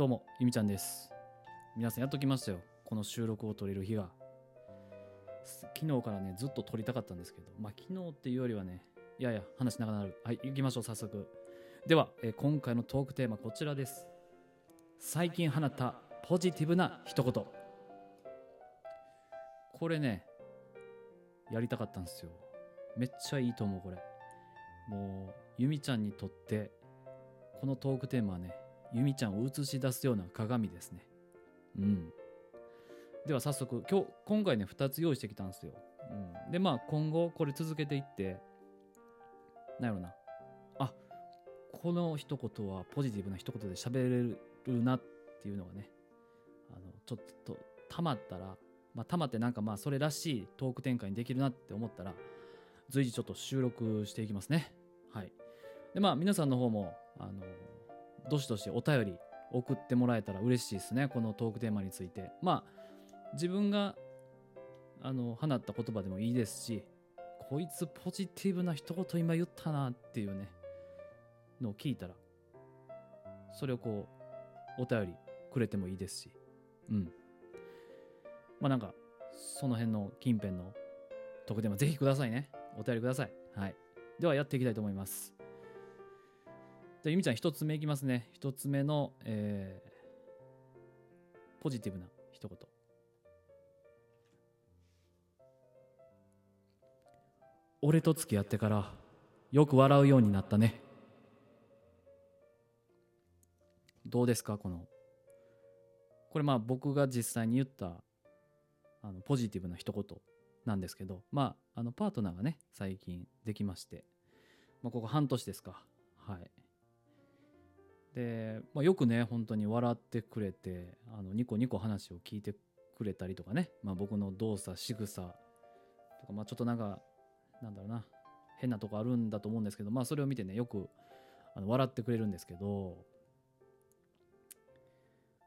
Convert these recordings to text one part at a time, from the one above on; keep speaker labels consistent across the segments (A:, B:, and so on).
A: どうも、ゆみちゃんです。皆さんやっときましたよ。この収録を撮れる日が。昨日からね、ずっと撮りたかったんですけど、まあ昨日っていうよりはね、いやいや、話長くなる。はい、行きましょう、早速。では、え今回のトークテーマこちらです。最近放ったポジティブな一言。これね、やりたかったんですよ。めっちゃいいと思う、これ。もう、ゆみちゃんにとって、このトークテーマはね、ゆみちゃんを映し出すような鏡ですね。うん。では早速、今日、今回ね、2つ用意してきたんですよ。うん。で、まあ、今後、これ続けていって、なんやろな。あ、この一言はポジティブな一言で喋れるなっていうのがね、あの、ちょっと、たまったら、まあ、たまってなんかまあ、それらしいトーク展開にできるなって思ったら、随時ちょっと収録していきますね。はい。で、まあ、皆さんの方も、あの、どしどしお便り送ってもらえたら嬉しいですね。このトークテーマについて。まあ、自分が、あの、放った言葉でもいいですし、こいつポジティブな一言今言ったなっていうね、のを聞いたら、それをこう、お便りくれてもいいですし、うん。まあなんか、その辺の近辺のトークテーマぜひくださいね。お便りください。はい。ではやっていきたいと思います。じゃあ、ゆみちゃん一つ目いきますね。一つ目の、えー、ポジティブな一言。俺と付き合ってからよく笑うようになったね。どうですかこの。これまあ僕が実際に言ったあのポジティブな一言なんですけど、まあ、あのパートナーがね、最近できまして、まあ、ここ半年ですか。はい。で、まあ、よくね、本当に笑ってくれて、あのニコニコ話を聞いてくれたりとかね、まあ、僕の動作、仕草とか、まあ、ちょっとなんか、なんだろうな、変なとこあるんだと思うんですけど、まあ、それを見てね、よくあの笑ってくれるんですけど、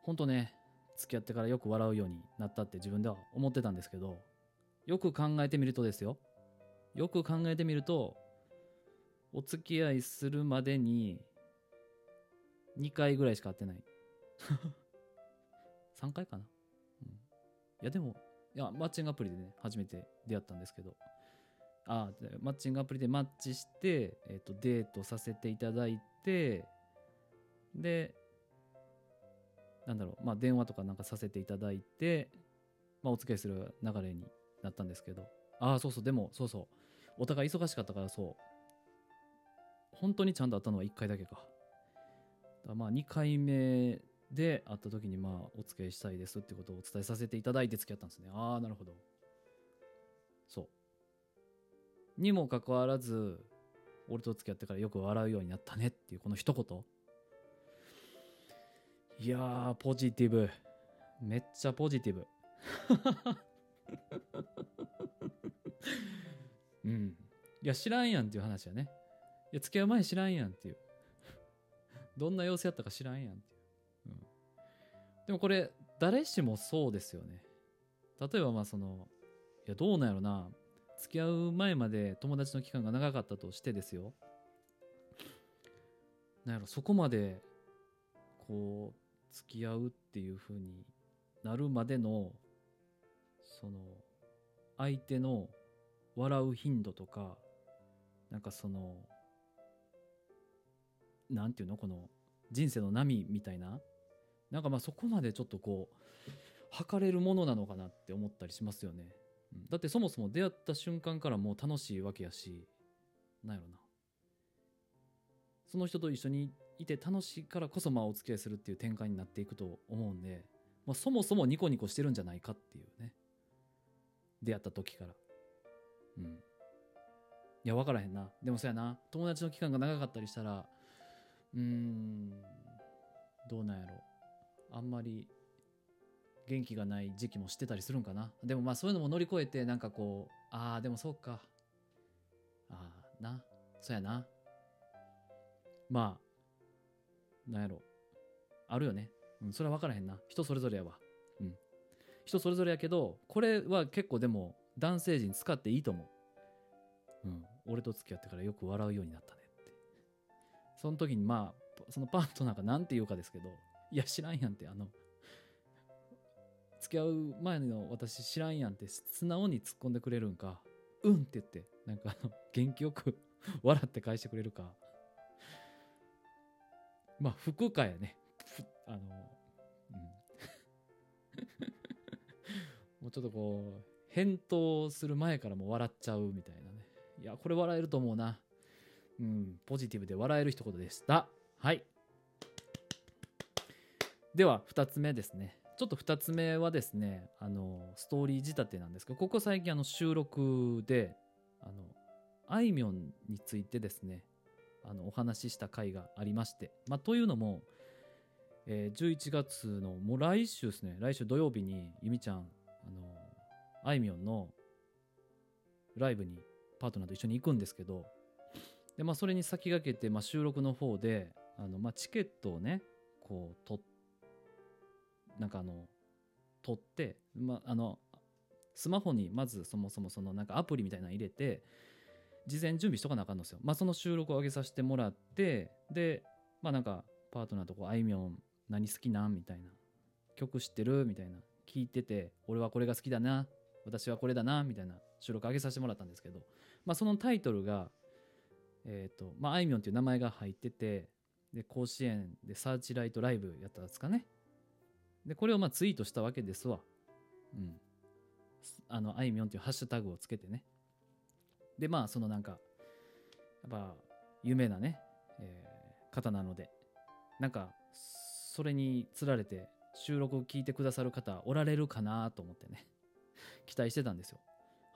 A: 本当ね、付き合ってからよく笑うようになったって自分では思ってたんですけど、よく考えてみるとですよ。よく考えてみると、お付き合いするまでに2回ぐらいしか会ってない。3回かな、うん、いやでも、いや、マッチングアプリでね、初めて出会ったんですけど、あでマッチングアプリでマッチして、えっ、と、デートさせていただいて、で、なんだろう、まあ電話とかなんかさせていただいて、まあお付き合いする流れになったんですけど、ああ、そうそう、でも、そうそう、お互い忙しかったからそう、本当にちゃんと会ったのは1回だけか。まあ2回目で会った時にまあお付き合いしたいですってことをお伝えさせていただいて付き合ったんですね。ああ、なるほど。そう。にもかかわらず、俺と付き合ってからよく笑うようになったねっていうこの一言。いやー、ポジティブ。めっちゃポジティブ。うん。いや、知らんやんっていう話やね。いや、付き合う前知らんやんっていう。どんな様子やったか知らんやんっていう。うん。でもこれ、誰しもそうですよね。例えばまあその、いや、どうなんやろな。付き合う前まで友達の期間が長かったとしてですよ。なんやろ、そこまで、こう、付き合うっていう風になるまでの、その、相手の笑う頻度とか、なんかその、なんていうの？この人生の波みたいな、なんかまあそこまでちょっとこう、測れるものなのかなって思ったりしますよね。うんだってそもそも出会った瞬間からもう楽しいわけやし、なんやろな。その人と一緒にいて楽しいからこそまあお付き合いするっていう展開になっていくと思うんで、まあそもそもニコニコしてるんじゃないかっていうね。出会った時から。うん。いや、わからへんな。でもそうやな。友達の期間が長かったりしたら、うーん、どうなんやろ。あんまり元気がない時期もしてたりするんかな。でもまあそういうのも乗り越えて、なんかこう、ああ、でもそうか。ああ、な。そうやな。まあ、なんやろ。あるよね。うん、それは分からへんな。人それぞれやわ。うん。人それぞれやけど、これは結構でも男性陣使っていいと思う。うん。俺と付き合ってからよく笑うようになったね。その時にまあ、そのパートナーが何て言うかですけど、いや知らんやんってあの付き合う前の私知らんやんって素直に突っ込んでくれるんかうんって言ってなんかあの元気よく 笑って返してくれるか。まあ服かやね。あのうん。もうちょっとこう返答する前からも笑っちゃうみたいなね。いやこれ笑えると思うな。うんポジティブで笑える一言でした。はい。では2つ目ですね。ちょっと2つ目はですねあのストーリー仕立てなんですけどここ最近あの収録であのあいみょんについてですねあのお話しした回がありまして、まあ、というのも、えー、11月のもう来週ですね来週土曜日にゆみちゃんあのあいみょんのライブにパートナーと一緒に行くんですけどで、まあ、それに先駆けて、まあ、収録の方であの、まあ、チケットをねこう取なんかあの取って、まあ、あのスマホにまずそもそもそのなんかアプリみたいなの入れて事前準備しとかなあかんのですよ。まあその収録を上げさせてもらってでまあなんかパートナーとこうあいみょん何好きなんみたいな。曲知ってる？みたいな。聞いてて俺はこれが好きだな。私はこれだな。みたいな。収録上げさせてもらったんですけど、まあ、そのタイトルがえっ、ー、とまああいみょんっていう名前が入っててで甲子園でサーチライトライブやったんですかね。でこれをまあツイートしたわけですわ。うん。あのあいみょんっていうハッシュタグをつけてね。でまあそのなんかやっぱ有名なね、えー、方なのでなんかそれにつられて収録を聞いてくださる方おられるかなと思ってね。期待してたんですよ。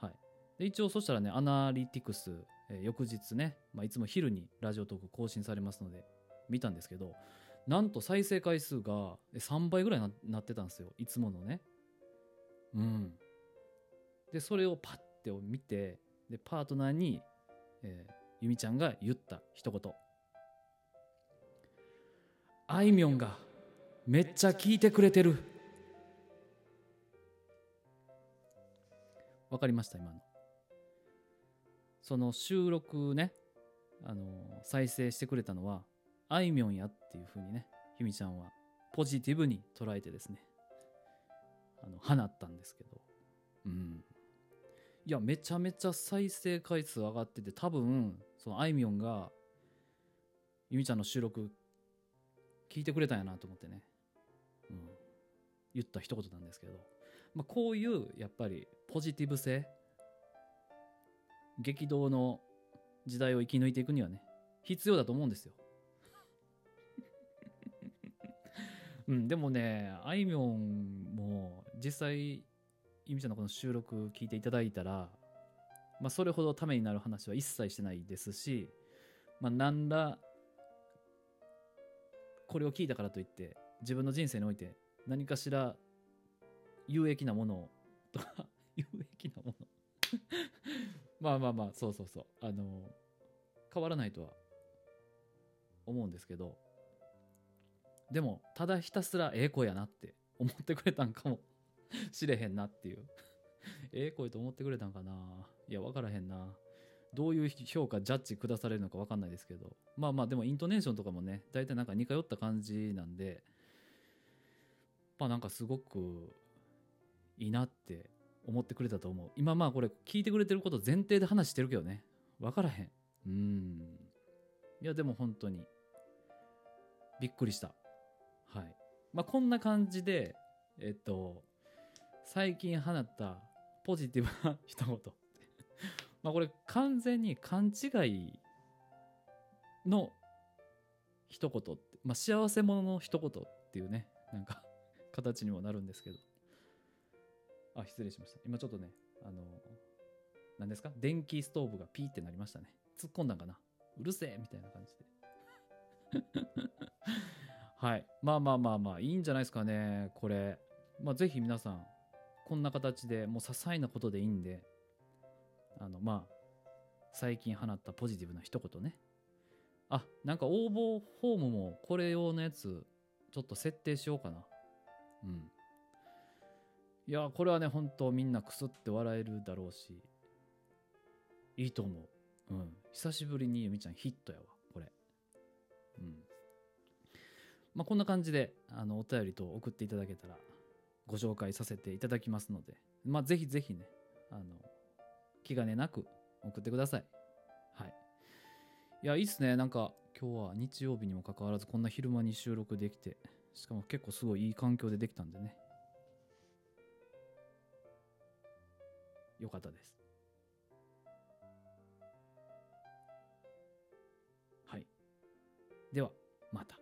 A: はい。で一応そしたらねアナリティクス、えー、翌日ね、まあ、いつも昼にラジオトーク更新されますので見たんですけどなんと再生回数が3倍ぐらいになってたんですよ。いつものね。うん。でそれをパッて見てでパートナーに、えー、ゆみちゃんが言った一言。あいみょんがめっちゃ聞いてくれてる。わかりました今の。その収録ねあの再生してくれたのはあいみょんやっていうふうにねゆみちゃんはポジティブに捉えてですねあの放ったんですけど。うん。いやめちゃめちゃ再生回数上がってて多分そのあいみょんがゆみちゃんの収録聞いてくれたんやなと思ってね、うん、言った一言なんですけど、まあ、こういうやっぱりポジティブ性激動の時代を生き抜いていくにはね必要だと思うんですよ。うん、でもねあいみょんも実際ゆみちゃんのこの収録聞いていただいたら、まあ、それほどためになる話は一切してないですし、まあ、何らこれを聞いたからといって自分の人生において何かしら有益なものをとかまあまあまあそうそうそうあの変わらないとは思うんですけどでもただひたすらええ子やなって思ってくれたんかも知れへんなっていう。ええ声と思ってくれたんかないや、わからへんな。どういう評価、ジャッジ下されるのかわかんないですけど。まあまあ、でもイントネーションとかもね、大体なんか似通った感じなんで、まあなんかすごくいいなって思ってくれたと思う。今まあこれ聞いてくれてること前提で話してるけどね。わからへん。うん。いや、でも本当にびっくりした。はい。まあこんな感じで、えっと、最近放ったポジティブな 一言まあこれ完全に勘違いの一言って、まあ、幸せ者の一言っていうねなんか形にもなるんですけどあ失礼しました。今ちょっとねあの何ですか？電気ストーブがピーってなりましたね。突っ込んだんかな？うるせえみたいな感じで。はい。まあまあまあまあいいんじゃないですかねこれ。まあぜひ皆さんこんな形でもう些細なことでいいんであのまあ最近放ったポジティブな一言ね。あなんか応募フォームもこれ用のやつちょっと設定しようかな。うん。いやこれはね本当みんなくすって笑えるだろうしいいと思う。うん。久しぶりにゆみちゃんヒットやわこれ。うん。まあ、こんな感じであのお便りと送っていただけたらご紹介させていただきますので、まあ、ぜひぜひねあの気兼ねなく送ってください。はい。いやいいっすね。なんか今日は日曜日にもかかわらずこんな昼間に収録できてしかも結構すごいいい環境でできたんでね。よかったです。はい。ではまた。